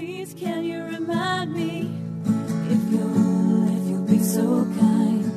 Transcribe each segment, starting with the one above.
Please, can you remind me if you'll, if you'll be so kind?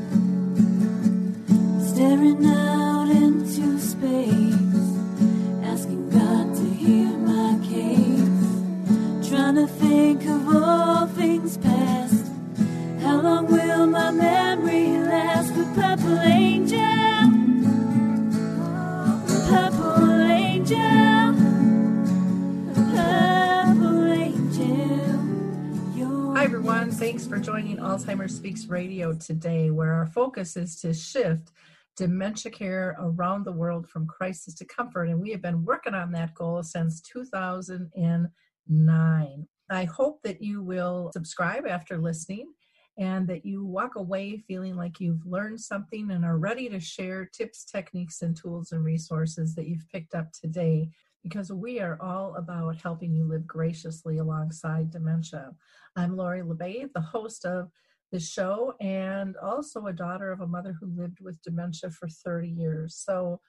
Joining Alzheimer's Speaks Radio today, where our focus is to shift dementia care around the world from crisis to comfort. And we have been working on that goal since 2009. I hope that you will subscribe after listening and that you walk away feeling like you've learned something and are ready to share tips, techniques, and tools and resources that you've picked up today because we are all about helping you live graciously alongside dementia. I'm Lori La Bey, the host of the show, and also a daughter of a mother who lived with dementia for 30 years. So,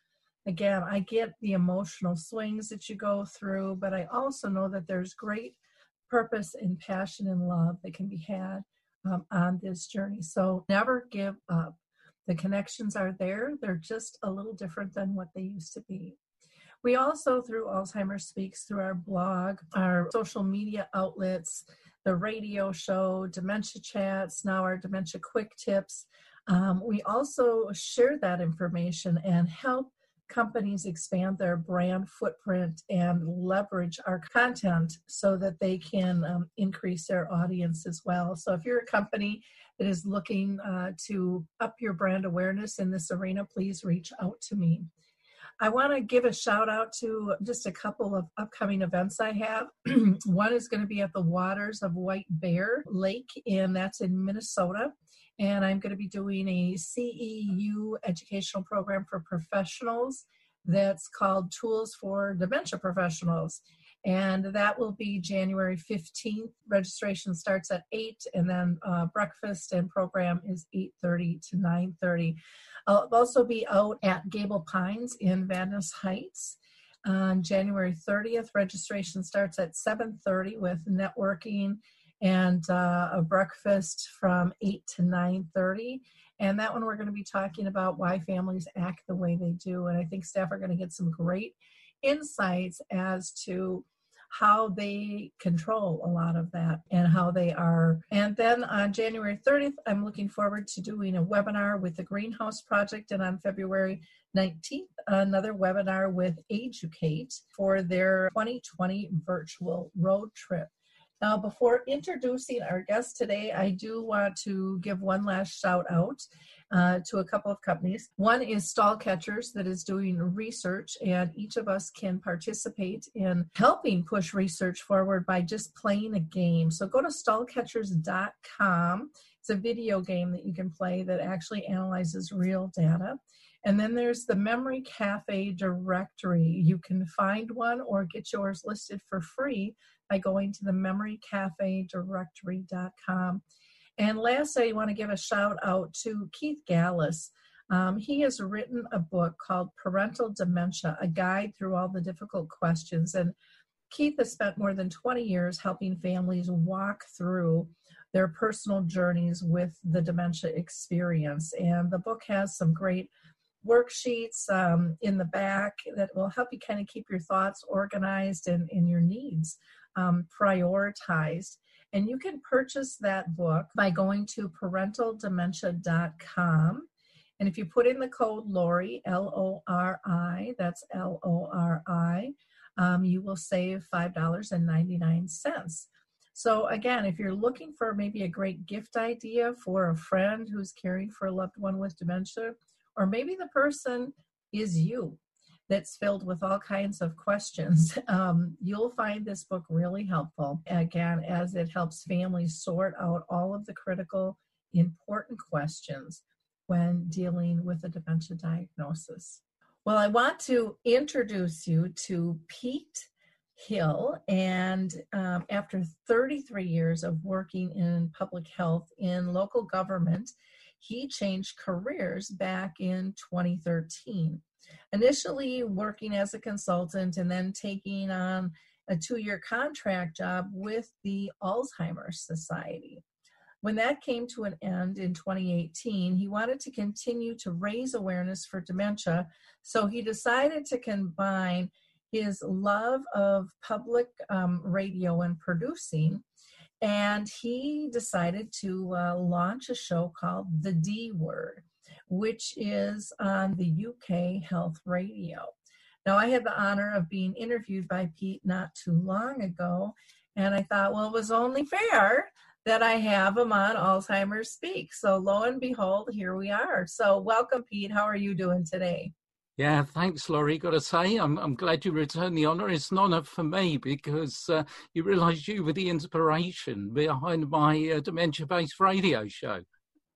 again, I get the emotional swings that you go through, but I also know that there's great purpose and passion and love that can be had um, on this journey. So, never give up. The connections are there, they're just a little different than what they used to be. We also, through Alzheimer's Speaks, through our blog, our social media outlets, the radio show, Dementia Chats, now our Dementia Quick Tips, um, we also share that information and help companies expand their brand footprint and leverage our content so that they can um, increase their audience as well. So, if you're a company that is looking uh, to up your brand awareness in this arena, please reach out to me. I want to give a shout out to just a couple of upcoming events I have. One is going to be at the waters of White Bear Lake, and that's in Minnesota. And I'm going to be doing a CEU educational program for professionals that's called Tools for Dementia Professionals. And that will be January 15th. Registration starts at 8, and then uh, breakfast and program is 8.30 to 9.30. I'll also be out at Gable Pines in Vadnais Heights on January 30th. Registration starts at 7:30 with networking and uh, a breakfast from 8 to 9:30. And that one we're going to be talking about why families act the way they do. And I think staff are going to get some great insights as to how they control a lot of that and how they are. And then on January 30th, I'm looking forward to doing a webinar with the Greenhouse Project. And on February 19th, another webinar with Educate for their 2020 virtual road trip. Now, before introducing our guest today, I do want to give one last shout out uh, to a couple of companies. One is Stall Catchers that is doing research, and each of us can participate in helping push research forward by just playing a game. So go to stallcatchers.com. It's a video game that you can play that actually analyzes real data. And then there's the Memory Cafe directory. You can find one or get yours listed for free by going to the memorycafedirectory.com. And last, I want to give a shout out to Keith Gallus. Um, he has written a book called Parental Dementia, a guide through all the difficult questions. And Keith has spent more than 20 years helping families walk through their personal journeys with the dementia experience. And the book has some great worksheets um, in the back that will help you kind of keep your thoughts organized and, and your needs um, prioritized. And you can purchase that book by going to parentaldementia.com. And if you put in the code Lori, L O R I, that's L O R I, um, you will save $5.99. So, again, if you're looking for maybe a great gift idea for a friend who's caring for a loved one with dementia, or maybe the person is you that's filled with all kinds of questions. Um, you'll find this book really helpful, again, as it helps families sort out all of the critical, important questions when dealing with a dementia diagnosis. Well, I want to introduce you to Pete Hill. And um, after 33 years of working in public health in local government, he changed careers back in 2013 initially working as a consultant and then taking on a two year contract job with the Alzheimer's Society. When that came to an end in 2018, he wanted to continue to raise awareness for dementia, so he decided to combine his love of public um, radio and producing, and he decided to uh, launch a show called The D Word, which is on the UK Health Radio. Now, I had the honor of being interviewed by Pete not too long ago, and I thought, well, it was only fair that I have him on Alzheimer's Speak. So lo and behold, here we are. So welcome, Pete. How are you doing today? Yeah, thanks, Lori. Got to say, I'm I'm glad you returned the honour. It's an honour for me because uh, you realise you were the inspiration behind my uh, dementia-based radio show.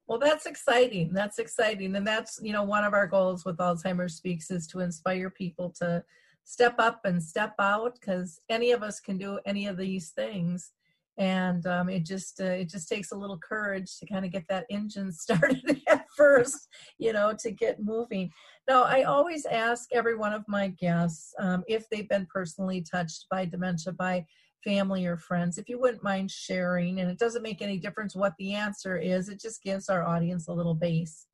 Well, that's exciting. That's exciting, and that's you know one of our goals with Alzheimer's Speaks is to inspire people to step up and step out because any of us can do any of these things and um, it just uh, it just takes a little courage to kind of get that engine started at first you know to get moving now i always ask every one of my guests um, if they've been personally touched by dementia by family or friends if you wouldn't mind sharing and it doesn't make any difference what the answer is it just gives our audience a little base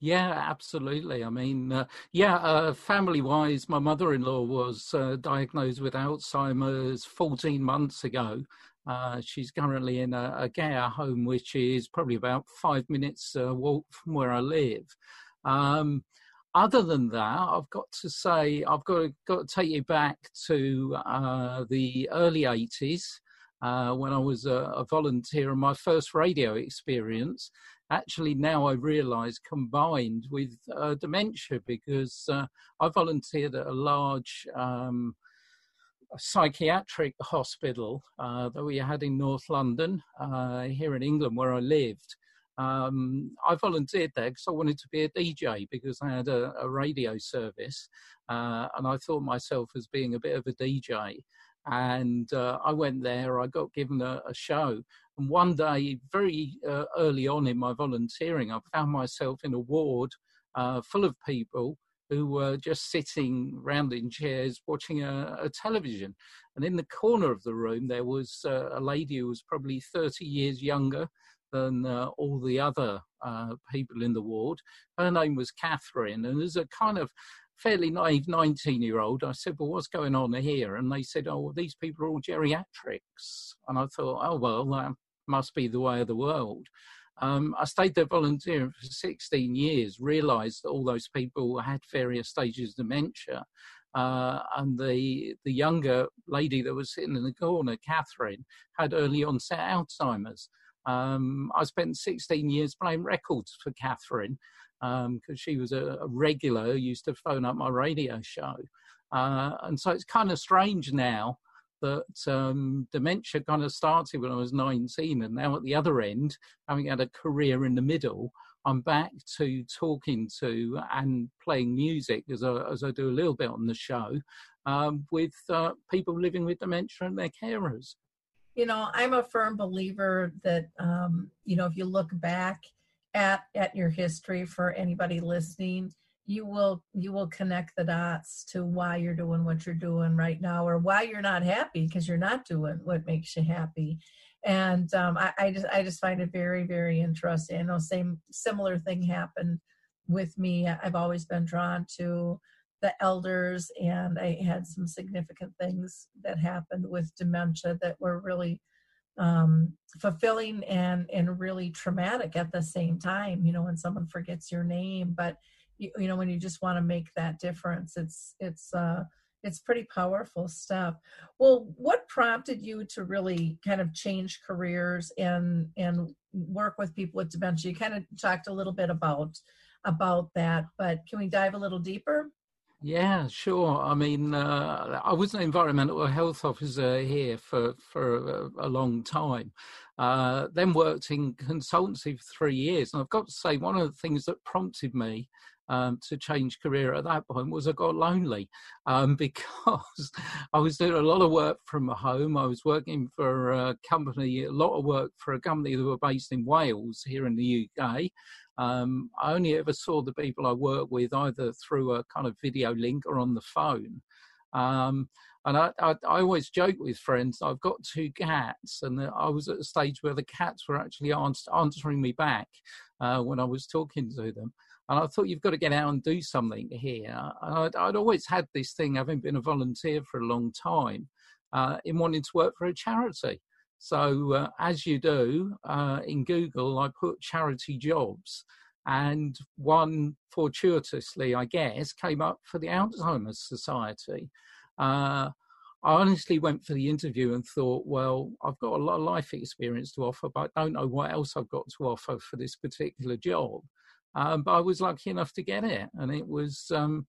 yeah, absolutely. I mean, uh, yeah, uh, family wise, my mother in law was uh, diagnosed with Alzheimer's 14 months ago. Uh, she's currently in a, a care home, which is probably about five minutes uh, walk from where I live. Um, other than that, I've got to say, I've got to, got to take you back to uh, the early 80s uh, when I was a, a, volunteer and my first radio experience. Actually, now I realise combined with uh, dementia because uh, I volunteered at a large um, psychiatric hospital uh, that we had in North London, uh, here in England, where I lived. Um, I volunteered there because I wanted to be a DJ because I had a, a radio service, uh, and I thought myself as being a bit of a DJ. And uh, I went there. I got given a, a show, and one day, very uh, early on in my volunteering, I found myself in a ward uh, full of people who were just sitting round in chairs watching a, a television. And in the corner of the room, there was uh, a lady who was probably 30 years younger than uh, all the other uh, people in the ward. Her name was Catherine, and as a kind of fairly naive 19 year old, I said, Well, what's going on here? And they said, Oh, well, these people are all geriatrics. And I thought, Oh, well, that must be the way of the world. Um, I stayed there volunteering for 16 years, realised that all those people had various stages of dementia. Uh, and the the younger lady that was sitting in the corner, Catherine, had early onset Alzheimer's. Um, I spent 16 years playing records for Catherine because um, she was a, a, regular, used to phone up my radio show. Uh, and so it's kind of strange now that um, dementia kind of started when I was 19, and now at the other end, having had a career in the middle, I'm back to talking to and playing music as I, as I do a little bit on the show um, with uh, people living with dementia and their carers. You know, I'm a firm believer that, um, you know, if you look back at, at your history for anybody listening, you will you will connect the dots to why you're doing what you're doing right now or why you're not happy because you're not doing what makes you happy. And um, I, I, just i just find it very very interesting. I know same similar thing happened with me. I've always been drawn to the elders and i had some significant things that happened with dementia that were really um, fulfilling and and really traumatic at the same time you know when someone forgets your name. But you, you know when you just want to make that difference it's it's uh it's pretty powerful stuff. Well what prompted you to really kind of change careers and and work with people with dementia? You kind of talked a little bit about about that but can we dive a little deeper yeah, sure. I mean, uh, I was an environmental health officer here for for a, a long time. Uh, then worked in consultancy for three years, and I've got to say, one of the things that prompted me um, to change career at that point was I got lonely um, because I was doing a lot of work from home. I was working for a company, a lot of work for a company that were based in Wales here in the UK. Um, I only ever saw the people I work with either through a kind of video link or on the phone. Um, And I, I, I, always joke with friends, I've got two cats, and I was at a stage where the cats were actually answering me back uh, when I was talking to them. And I thought, you've got to get out and do something here. And I'd, I'd always had this thing, having been a volunteer for a long time, uh, in wanting to work for a charity. So, uh, as you do uh, in Google, I put charity jobs, and one fortuitously, I guess, came up for the Alzheimer's Society. Uh, I honestly went for the interview and thought, well, I've got a lot of life experience to offer, but I don't know what else I've got to offer for this particular job. Um, but I was lucky enough to get it, and it was um,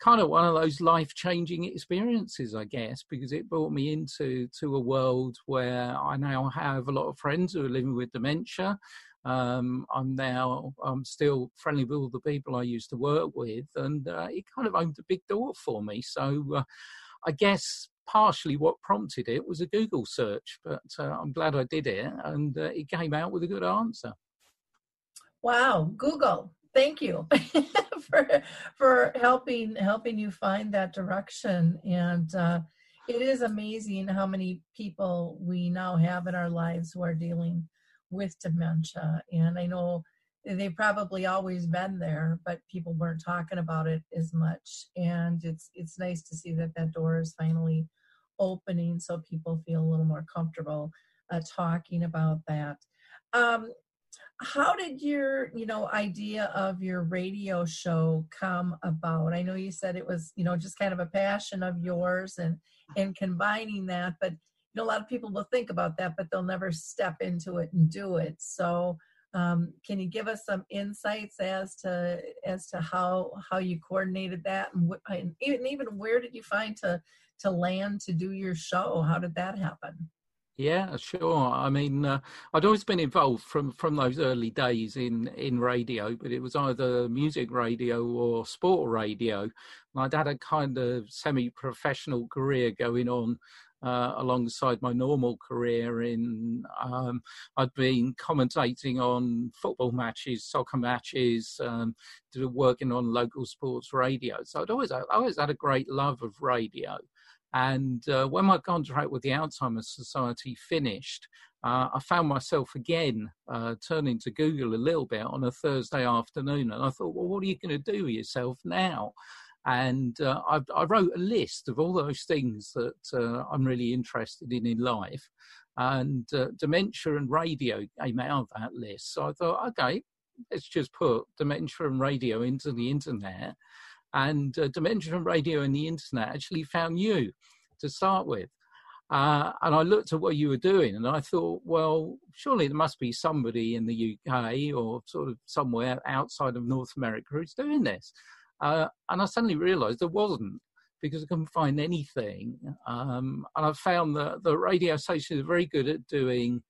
kind of one of those life changing experiences, I guess, because it brought me into to a world where I now have a lot of friends who are living with dementia. Um, I'm now I'm still friendly with all the people I used to work with, and uh, it kind of opened a big door for me. So uh, I guess partially what prompted it was a Google search, but uh, I'm glad I did it, and uh, it came out with a good answer. Wow, Google thank you for for helping helping you find that direction. And uh, it is amazing how many people we now have in our lives who are dealing with dementia. And i know they've probably always been there but people weren't talking about it as much. And it's it's nice to see that that door is finally opening so people feel a little more comfortable uh, talking about that. Um, how did your you know idea of your radio show come about? I know you said it was you know just kind of a passion of yours and and combining that but you know a lot of people will think about that but they'll never step into it and do it. So um, can you give us some insights as to as to how how you coordinated that and, and even even where did you find to to land to do your show? How did that happen yeah, sure. I mean, uh, I'd always been involved from from those early days in in radio, but it was either music radio or sport radio. And I'd had a kind of semi-professional career going on uh, alongside my normal career in um, I'd been commentating on football matches, soccer matches, um, working on local sports radio. So I'd always I always had a great love of radio. And uh, when my contract with the Alzheimer's Society finished, uh, I found myself again uh, turning to Google a little bit on a Thursday afternoon. And I thought, well, what are you going to do with yourself now? And uh, I, I, wrote a list of all those things that uh, I'm really interested in in life. And uh, dementia and radio came out of that list. So I thought, okay, let's just put dementia and radio into the internet and uh, Dementia Radio and the internet actually found you to start with. Uh, and I looked at what you were doing and I thought, well, surely there must be somebody in the UK or sort of somewhere outside of North America who's doing this. Uh, and I suddenly realized there wasn't because I couldn't find anything. Um, and I found that the radio stations are very good at doing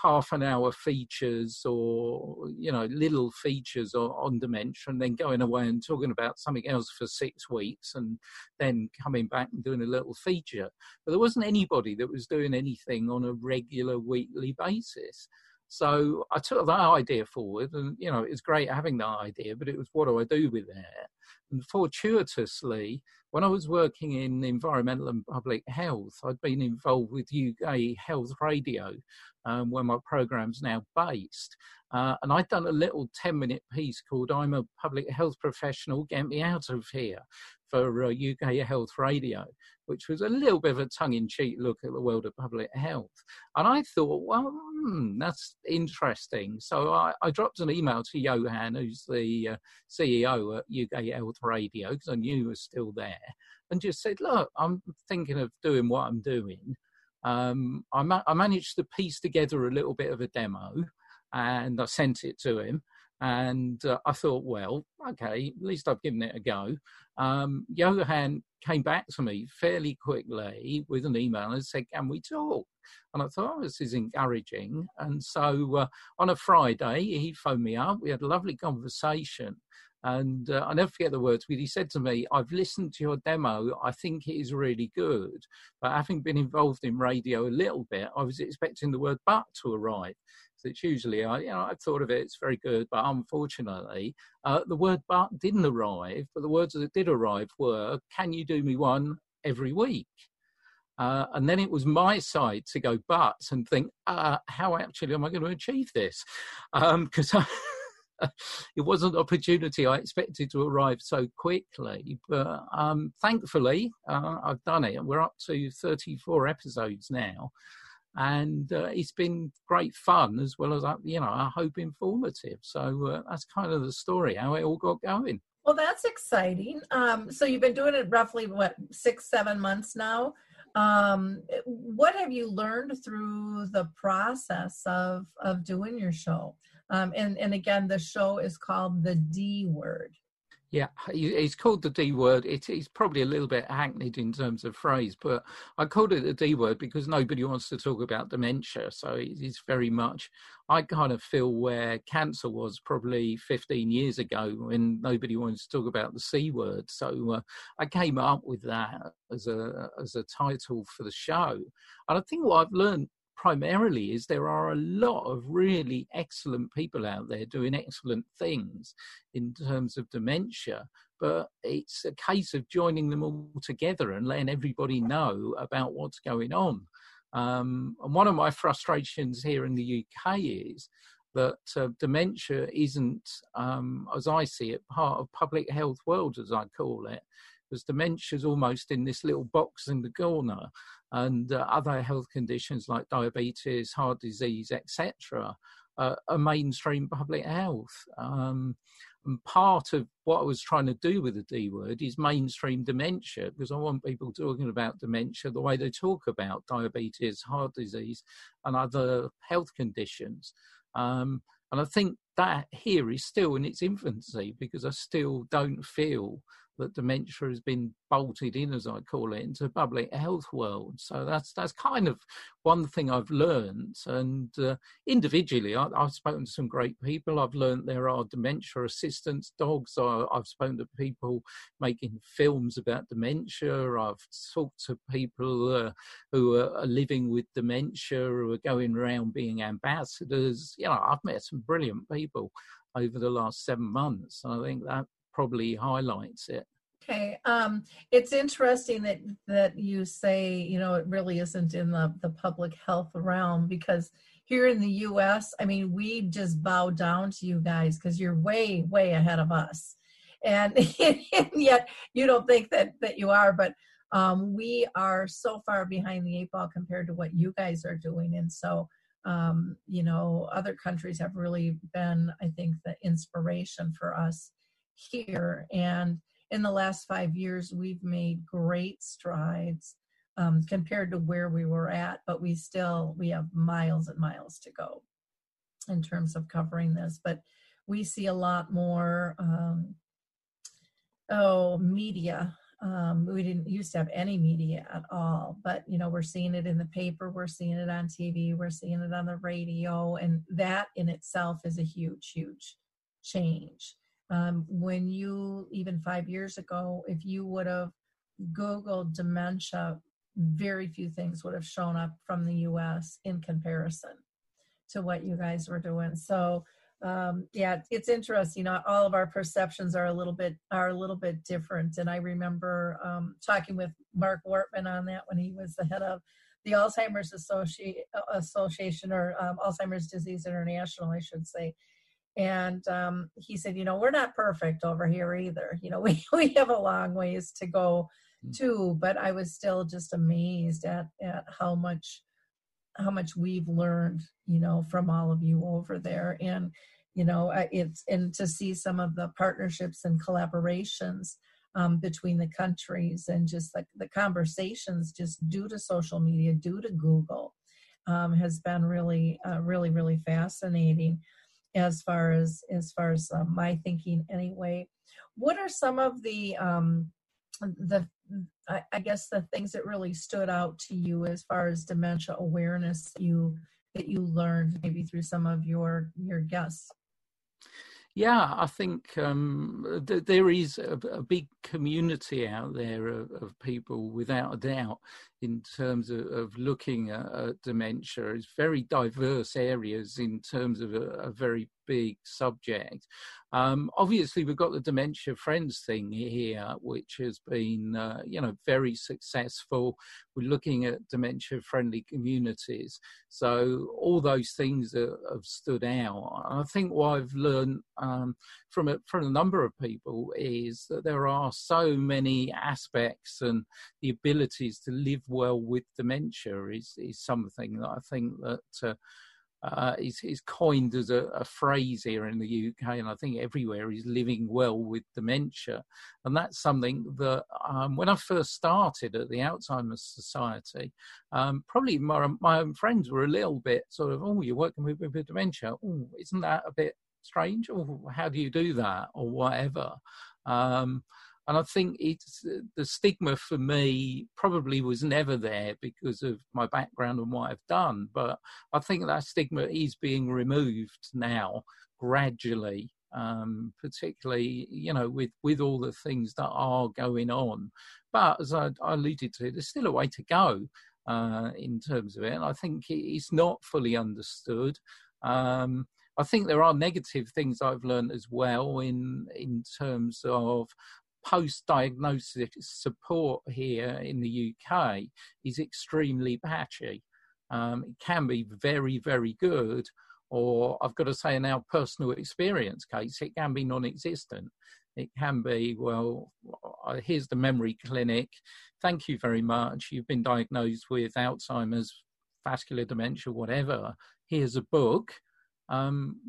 half an hour features or you know little features on, on dementia and then going away and talking about something else for six weeks and then coming back and doing a little feature. But there wasn't anybody that was doing anything on a regular weekly basis so I took that idea forward, and you know, it's great having that idea, but it was what do I do with it? And fortuitously, when I was working in environmental and public health, I'd been involved with UK Health Radio, um, where my program's now based. Uh, and I'd done a little 10 minute piece called I'm a Public Health Professional, Get Me Out of Here for uh, UK Health Radio, which was a little bit of a tongue in cheek look at the world of public health. And I thought, well, hmm, that's interesting. So I, I, dropped an email to Johan, who's the uh, CEO at UK Health Radio, because I knew he was still there, and just said, look, I'm thinking of doing what I'm doing. Um, I, ma- I managed to piece together a little bit of a demo and I sent it to him. And uh, I thought, well, okay, at least I've given it a go. Um, Johan came back to me fairly quickly with an email and said, Can we talk? And I thought, oh, this is encouraging. And so uh, on a Friday, he phoned me up. We had a lovely conversation. And uh, I never forget the words, he said to me, I've listened to your demo. I think it is really good. But having been involved in radio a little bit, I was expecting the word but to arrive. So it's usually, I, you know, I thought of it, it's very good. But unfortunately, uh, the word but didn't arrive. But the words that did arrive were, can you do me one every week? Uh, and then it was my side to go but and think, uh, how actually am I going to achieve this? Because um, it wasn't an opportunity I expected to arrive so quickly. But um, thankfully, uh, I've done it. We're up to 34 episodes now. And uh, it's been great fun as well as, uh, you know, I hope informative. So uh, that's kind of the story, how it all got going. Well, that's exciting. Um, so you've been doing it roughly, what, six, seven months now? um, what have you learned through the process of of doing your show um, and and again the show is called the d word yeah, it's called the D word. It is probably a little bit hackneyed in terms of phrase, but I called it the D word because nobody wants to talk about dementia. So it's very much, I kind of feel where cancer was probably 15 years ago when nobody wanted to talk about the C word. So uh, I came up with that as a as a title for the show. And I think what I've learned primarily is there are a lot of really excellent people out there doing excellent things in terms of dementia but it's a case of joining them all together and letting everybody know about what's going on. Um, and one of my frustrations here in the uk is that uh, dementia isn't, um, as I see it, part of public health world, as I call it, because dementia is almost in this little box in the corner and uh, other health conditions like diabetes, heart disease, etc., uh, are mainstream public health. Um, and part of what I was trying to do with the D word is mainstream dementia, because I want people talking about dementia the way they talk about diabetes, heart disease, and other health conditions. Um, and I think that here is still in its infancy because I still don't feel that dementia has been bolted in, as I call it, into public health world. So that's that's kind of one thing I've learned. And uh, individually, I, have spoken to some great people. I've learned there are dementia assistance dogs. I, have spoken to people making films about dementia. I've talked to people uh, who are, are living with dementia, who are going around being ambassadors. You know, I've met some brilliant people over the last seven months. And I think that probably highlights it. Okay, um, it's interesting that that you say you know it really isn't in the the public health realm because here in the U.S., I mean, we just bow down to you guys because you're way way ahead of us, and, and yet you don't think that that you are, but um, we are so far behind the eight ball compared to what you guys are doing, and so um, you know other countries have really been, I think, the inspiration for us here. And in the last five years, we've made great strides um, compared to where we were at, but we still we have miles and miles to go in terms of covering this. But we see a lot more um, oh media. Um, we didn't used to have any media at all, but you know we're seeing it in the paper, we're seeing it on TV, we're seeing it on the radio, and that in itself is a huge, huge change. Um, when you, even five years ago, if you would have Googled dementia, very few things would have shown up from the US in comparison to what you guys were doing. So, um, yeah, it's interesting. All of our perceptions are a little bit are a little bit different. And I remember um, talking with Marc Wortmann on that when he was the head of the Alzheimer's Associ- Association or um, Alzheimer's Disease International, I should say and um, he said you know we're not perfect over here either. You know we, we have a long ways to go mm. too but i was still just amazed at at how much how much we've learned you know from all of you over there. And you know it's and to see some of the partnerships and collaborations um, between the countries and just like the conversations just due to social media due to google um, has been really uh, really really fascinating as far as as far as uh, my thinking anyway what are some of the um the I, I guess the things that really stood out to you as far as dementia awareness you that you learned maybe through some of your your guests yeah, I think um, th- there is a, a, big community out there of, of, people, without a doubt. In terms of, of looking at, at, dementia. It's very diverse areas in terms of a, a very big subject. Um, obviously, we've got the Dementia Friends thing here, which has been, uh, you know, very successful. We're looking at dementia-friendly communities, so all those things have stood out. I think what I've learned um, from a, from a number of people is that there are so many aspects, and the abilities to live well with dementia is is something that I think that. Uh, uh, is, is coined as a, a, phrase here in the UK, and I think everywhere is living well with dementia. And that's something that um, when I first started at the Alzheimer's Society, um, probably my, my own friends were a little bit sort of, oh, you're working with, with dementia. Oh, isn't that a bit strange? Oh, how do you do that? Or whatever. Um, and I think it's the stigma for me probably was never there because of my background and what I've done. But I think that stigma is being removed now gradually, um, particularly you know with with all the things that are going on. But as I, I alluded to, there's still a way to go uh, in terms of it, and I think it's not fully understood. Um, I think there are negative things I've learned as well in in terms of post diagnosis support here in the UK is extremely patchy. Um, it can be very, very good, or I've got to say, in our personal experience case, it can be non existent. It can be, well, uh, here's the memory clinic. Thank you very much. You've been diagnosed with Alzheimer's, vascular dementia, whatever. Here's a book. Um,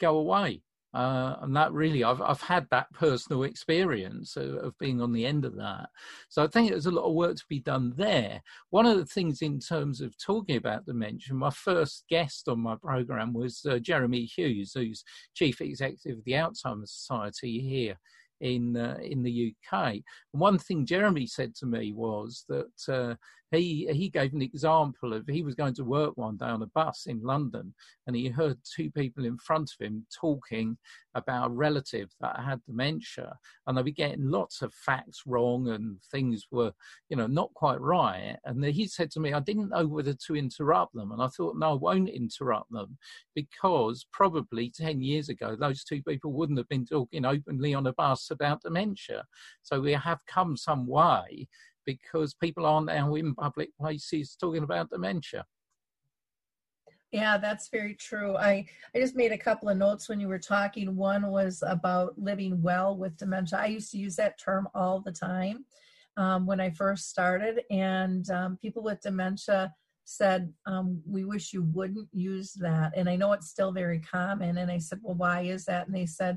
go away. Uh, and that really, I've I've had that personal experience of, of, being on the end of that. So I think there's a lot of work to be done there. One of the things in terms of talking about dementia, my first guest on my program was uh, Jeremy Hughes, who's chief executive of the Alzheimer's Society here in uh, in the UK. And one thing Jeremy said to me was that uh, he he gave an example of he was going to work one day on a bus in London and he heard two people in front of him talking about a relative that had dementia and they were getting lots of facts wrong and things were you know not quite right. And he said to me I didn't know whether to interrupt them. And I thought no I won't interrupt them because probably 10 years ago those two people wouldn't have been talking openly on a bus about dementia. So we have come some way because people aren't now in public places talking about dementia. Yeah, that's very true. I, I just made a couple of notes when you were talking. One was about living well with dementia. I used to use that term all the time um, when I first started, and um, people with dementia said, um, We wish you wouldn't use that. And I know it's still very common. And I said, Well, why is that? And they said,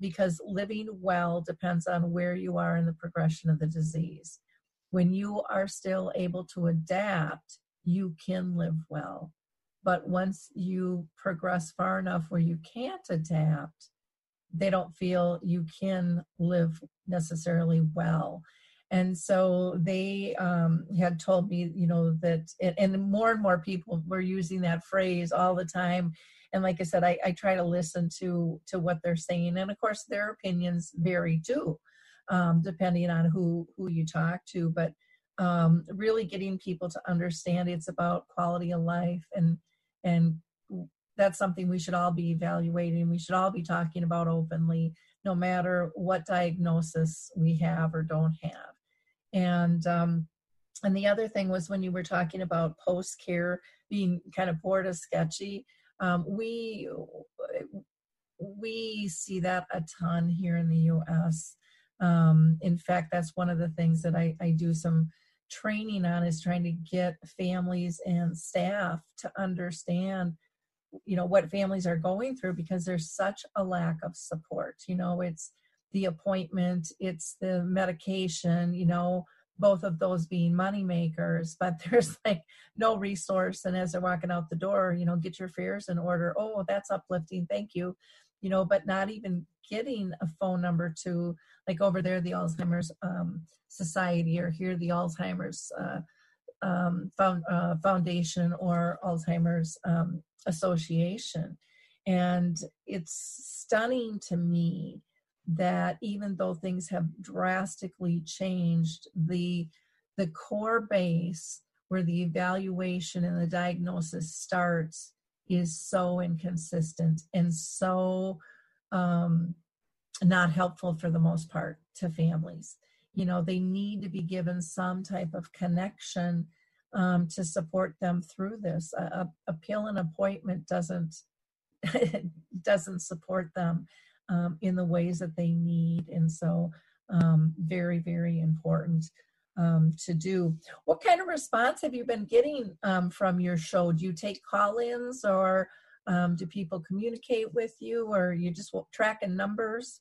Because living well depends on where you are in the progression of the disease when you are still able to adapt, you can live well. But once you progress far enough where you can't adapt, they don't feel you can live necessarily well. And so they um, had told me, you know, that, and more and more people were using that phrase all the time. And like I said, I, I try to listen to to what they're saying, and of course, their opinions vary too um, depending on who who you talk to. But um, really getting people to understand it's about quality of life and and that's something we should all be evaluating. We should all be talking about openly, no matter what diagnosis we have or don't have. And um, and the other thing was when you were talking about post care being kind of bored of sketchy. Um, we we see that a ton here in the U.S. Um, in fact, that's one of the things that I, I do some training on is trying to get families and staff to understand you know what families are going through because there's such a lack of support. You know it's the appointment it's the medication you know both of those being money makers but there's like no resource. And as they're walking out the door you know get your fears in order. Oh that's uplifting. Thank you you know but not even getting a phone number to like over there the alzheimer's um, society or here the alzheimer's uh, um, found, uh, foundation or alzheimer's um, association. And it's stunning to me that even though things have drastically changed the the core base where the evaluation and the diagnosis starts is so inconsistent and so um, not helpful for the most part to families. You know, they need to be given some type of connection um, to support them through this. A, a pill and appointment doesn't doesn't support them um, in the ways that they need, and so um, very very important um, to do. What kind of response have you been getting um, from your show? Do you take call-ins, or um, do people communicate with you, or you just tracking numbers?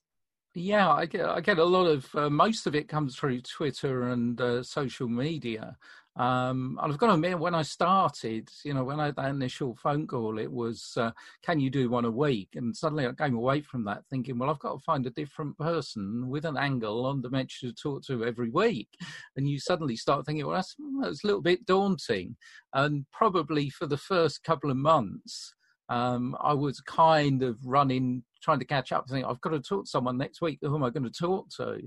Yeah, I get I get a lot of uh, most of it comes through Twitter and uh, social media. Um, and I've got to admit, when I started, you know, when I had that initial phone call, it was, uh, "Can you do one a week?" And suddenly I came away from that thinking, "Well, I've got to find a different person with an angle on dementia to talk to every week." And you suddenly start thinking, "Well, that's, that's a little bit daunting." And probably for the first couple of months, um, I was kind of running, trying to catch up, thinking, I've got to talk to someone next week. Who am I going to talk to?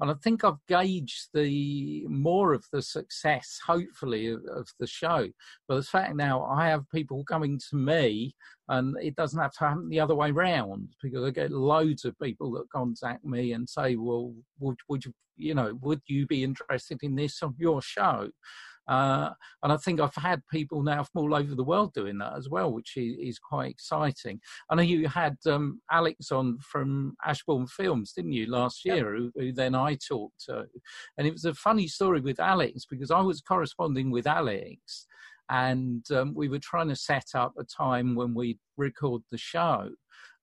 And I think I've gauged the more of the success, hopefully, of, of the show. But the fact now I have people coming to me, and it doesn't have to happen the other way round because I get loads of people that contact me and say, "Well, would would you, you know, would you be interested in this on your show?" Uh, and I think I've had people now from all over the world doing that as well, which is, is quite exciting. I know you had um, Alex on from Ashbourne Films, didn't you, last year, yep. who, who, then I talked to. And it was a funny story with Alex because I was corresponding with Alex and um, we were trying to set up a time when we record the show.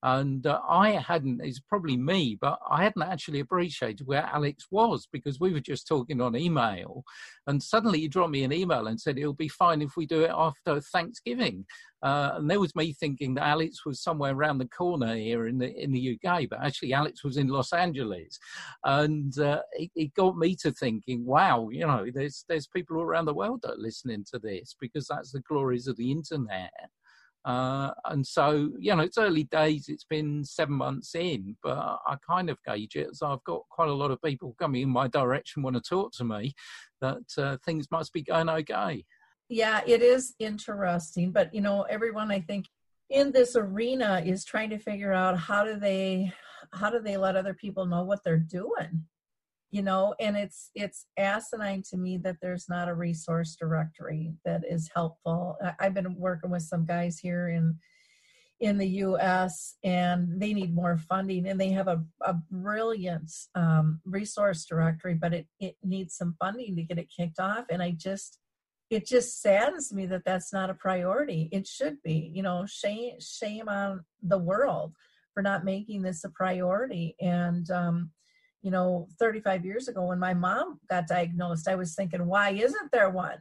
And uh, I hadn't, it's probably me, but I hadn't actually appreciated where Alex was because we were just talking on email. And suddenly he dropped me an email and said, it'll be fine if we do it after Thanksgiving. Uh, and there was me thinking that Alex was somewhere around the corner here in the in the UK, but actually Alex was in Los Angeles, and uh, it, it, got me to thinking, wow, you know, there's there's people all around the world that are listening to this because that's the glories of the internet. Uh, and so, you know, it's early days. It's been seven months in, but I kind of gauge it as I've got quite a lot of people coming in my direction, want to talk to me, that uh, things must be going okay. Yeah, it is interesting. But, you know, everyone I think in this arena is trying to figure out how do they how do they let other people know what they're doing you know and it's it's asinine to me that there's not a resource directory that is helpful. I've been working with some guys here in in the us and they need more funding and they have a, a brilliant um, resource directory but it, it needs some funding to get it kicked off and i just it just saddens me that that's not a priority. It should be you know shame shame on the world for not making this a priority and um, you know 35 years ago when my mom got diagnosed i was thinking why isn't there one?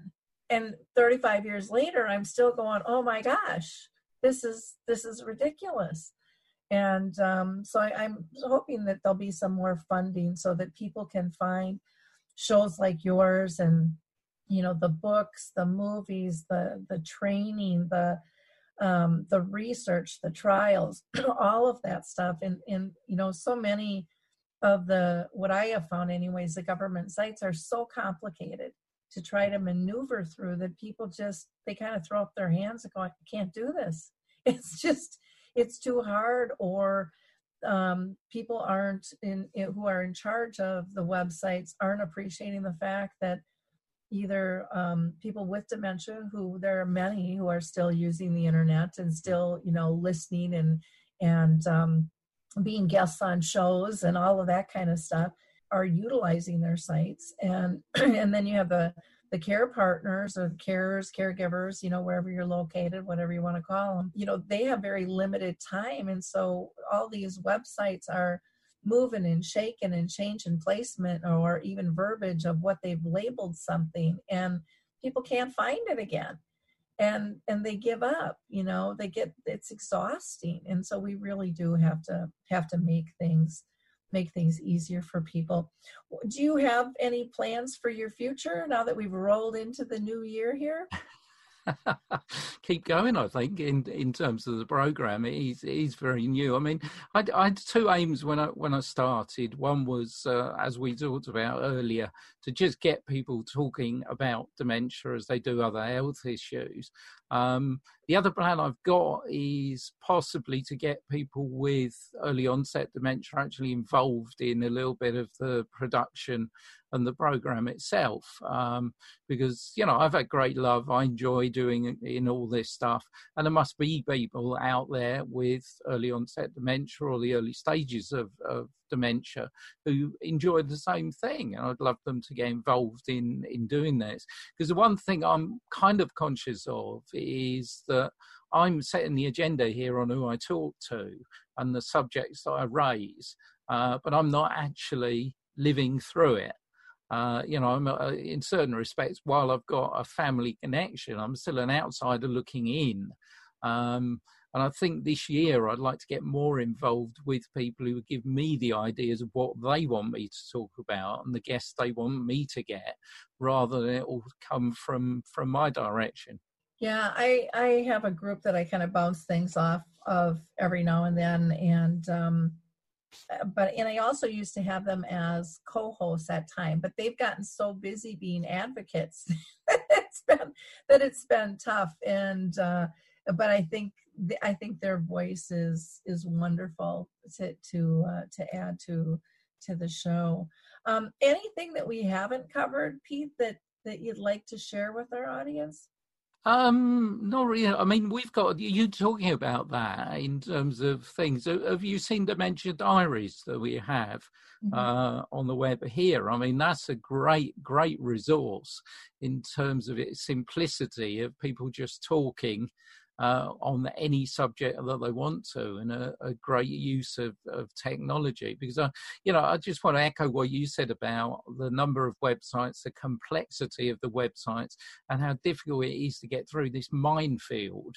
And 35 years later i'm still going oh my gosh this is this is ridiculous. And um, so I, i'm hoping that there'll be some more funding so that people can find shows like yours and you know the books the movies the the training the um, the research the trials all of that stuff. And and you know so many of the what I have found anyways, the government sites are so complicated to try to maneuver through that people just they kind of throw up their hands and go, I can't do this. It's just it's too hard or um, people aren't in, who are in charge of the websites aren't appreciating the fact that either um, people with dementia who there are many who are still using the internet and still you know listening and and um, being guests on shows and all of that kind of stuff are utilizing their sites. And and then you have the the care partners or carers caregivers you know wherever you're located whatever you want to call them you know they have very limited time. And so all these websites are moving and shaking and changing placement or even verbiage of what they've labeled something and people can't find it again and and they give up you know they get it's exhausting. And so we really do have to have to make things make things easier for people. Do you have any plans for your future now that we've rolled into the new year here keep going. I think in in terms of the program, it is very new. I mean, I, I, had two aims when I when I started. One was, uh, as we talked about earlier, to just get people talking about dementia as they do other health issues. Um, the other plan I've got is possibly to get people with early onset dementia actually involved in a little bit of the production and the program itself um, because you know i've had great love. I enjoy doing in all this stuff and there must be people out there with early onset dementia or the early stages of, of dementia who enjoy the same thing and i'd love them to get involved in in doing this. Because the one thing i'm kind of conscious of is that i'm setting the agenda here on who i talk to and the subjects that i raise uh, but i'm not actually living through it uh, you know, I'm uh, in certain respects, while I've got a family connection, I'm still an outsider looking in. Um, and I think this year I'd like to get more involved with people who give me the ideas of what they want me to talk about and the guests they want me to get, rather than it all come from from my direction. Yeah, I I have a group that I kind of bounce things off of every now and then, and um, uh, but and I also used to have them as co-hosts at time, but they've gotten so busy being advocates that it's been that it's been tough. And uh, but I think I think their voice is is wonderful to to uh, to add to to the show. Um, anything that we haven't covered, Pete, that that you'd like to share with our audience? Um, not really. I mean, we've got you talking about that in terms of things. Have you seen Dementia Diaries that we have mm-hmm. uh, on the web here? I mean, that's a great, great resource in terms of its simplicity of people just talking uh, on any subject that they want to, and a, a great use of, of technology. Because I, you know, I just want to echo what you said about the number of websites, the complexity of the websites, and how difficult it is to get through this minefield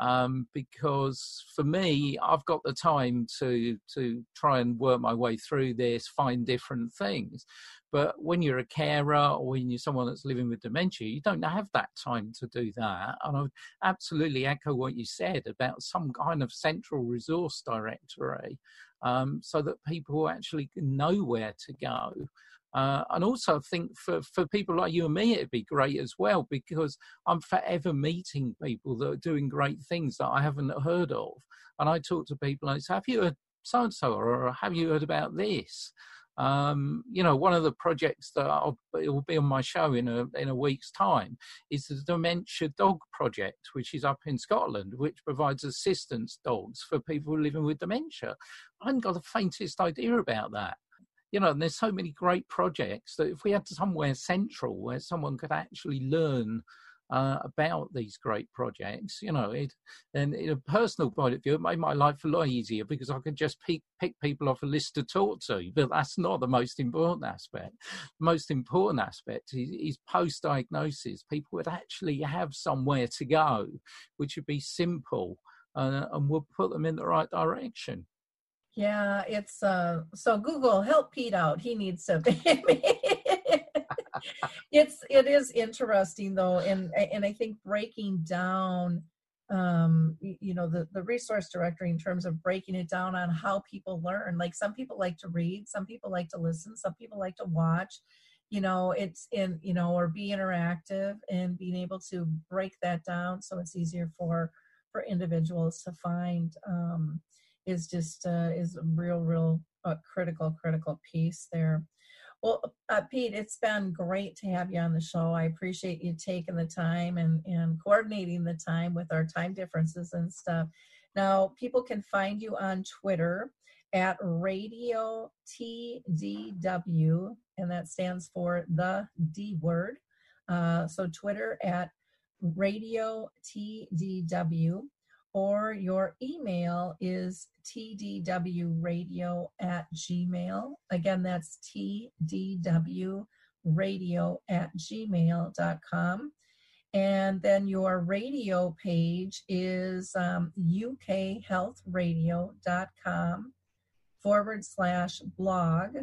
um, because for me, I've got the time to to try and work my way through this, find different things. But when you're a carer or when you're someone that's living with dementia, you don't have that time to do that. And I absolutely echo what you said about some kind of central resource directory um, so that people actually know where to go. Uh, and also, I think for, for people like you and me, it'd be great as well because I'm forever meeting people that are doing great things that I haven't heard of. And I talk to people and I say, Have you heard so and so, or have you heard about this? Um, you know, one of the projects that I'll, it will be on my show in a in a week's time is the Dementia Dog Project, which is up in Scotland, which provides assistance dogs for people living with dementia. I haven't got the faintest idea about that you know, and there's so many great projects that if we had somewhere central where someone could actually learn uh, about these great projects, you know, it, and in a personal point of view, it made my life a lot easier because I could just pick, pick people off a list to talk to. But that's not the most important aspect. The most important aspect is, is post diagnosis. People would actually have somewhere to go, which would be simple uh, and would put them in the right direction. Yeah, it's uh so Google help Pete out. He needs to it's it is interesting though and and I think breaking down um you know the the resource directory in terms of breaking it down on how people learn like some people like to read some people like to listen some people like to watch you know it's in you know or be interactive and being able to break that down so it's easier for for individuals to find um is just uh, is a real, real uh, critical, critical piece there. Well, uh, Pete, it's been great to have you on the show. I appreciate you taking the time and, and coordinating the time with our time differences and stuff. Now, people can find you on Twitter at Radio TDW, and that stands for the D word. Uh, so, Twitter at Radio TDW or your email is tdwradio at gmail. Again, that's tdwradio at gmail.com. And then your radio page is um, ukhealthradio.com forward slash blog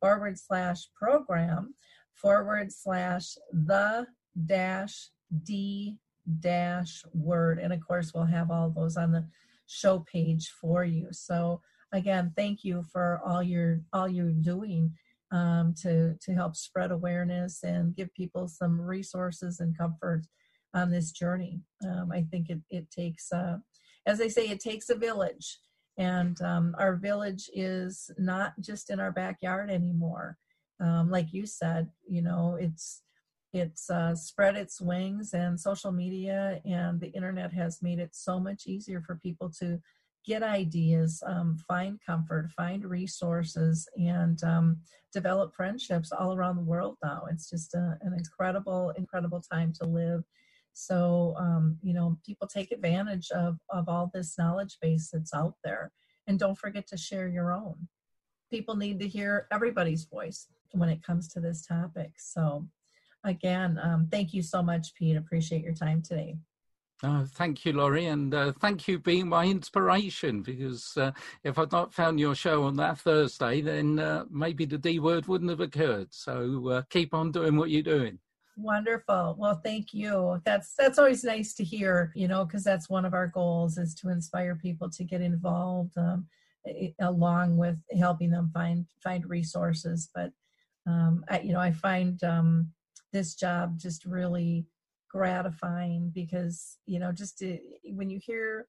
forward slash program forward slash the dash d dash word. And of course, we'll have all those on the show page for you. So again, thank you for all your all you're doing um, to to help spread awareness and give people some resources and comfort on this journey. Um, I think it it takes, uh, as they say, it takes a village, and um, our village is not just in our backyard anymore. Um, like you said, you know, it's it's uh, spread its wings, and social media and the internet has made it so much easier for people to get ideas, um, find comfort, find resources, and um, develop friendships all around the world now. It's just a, an incredible, incredible time to live. So, um, you know, people take advantage of, of all this knowledge base that's out there. And don't forget to share your own. People need to hear everybody's voice when it comes to this topic. So, again, um, thank you so much, Pete. Appreciate your time today. Oh, thank you, Lori, and uh, thank you being my inspiration. Because uh, if I'd not found your show on that Thursday, then uh, maybe the D word wouldn't have occurred. So uh, keep on doing what you're doing. Wonderful. Well, thank you. That's that's always nice to hear. You know, because that's one of our goals is to inspire people to get involved, um, along with helping them find find resources. But um, I, you know, I find um, this job just really gratifying because you know just to, when you hear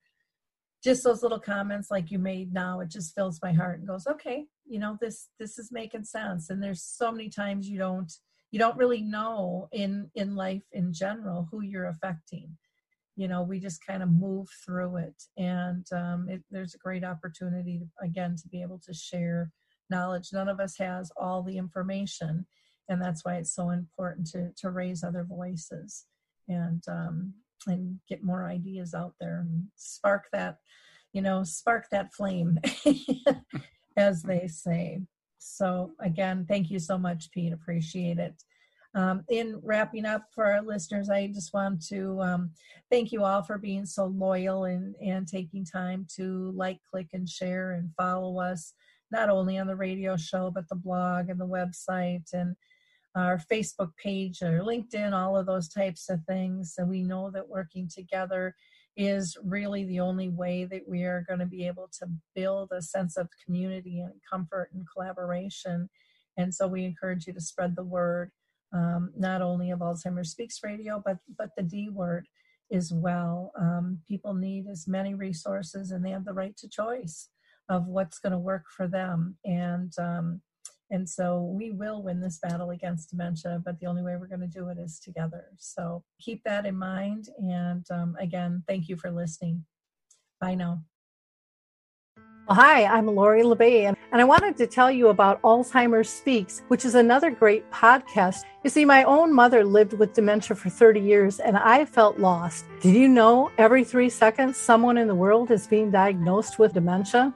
just those little comments like you made now it just fills my heart and goes okay you know this this is making sense. And there's so many times you don't you don't really know in in life in general who you're affecting. You know we just kind of move through it. And um, it, there's a great opportunity to, again to be able to share knowledge. None of us has all the information and that's why it's so important to to raise other voices and um, and get more ideas out there and spark that you know spark that flame as they say. So again thank you so much pete. Appreciate it. Um, in wrapping up for our listeners i just want to um, thank you all for being so loyal and and taking time to like click and share and follow us not only on the radio show but the blog and the website and our Facebook page or LinkedIn, all of those types of things. So we know that working together is really the only way that we are going to be able to build a sense of community and comfort and collaboration. And so we encourage you to spread the word, um, not only of Alzheimer's Speaks Radio, but but the D word as well. Um, people need as many resources, and they have the right to choice of what's going to work for them. And um, and so we will win this battle against dementia, but the only way we're going to do it is together. So keep that in mind. And um, again, thank you for listening. Bye now. Hi, I'm Lori La Bey, and I wanted to tell you about Alzheimer's Speaks, which is another great podcast. You see, my own mother lived with dementia for 30 years, and I felt lost. Did you know every three seconds someone in the world is being diagnosed with dementia?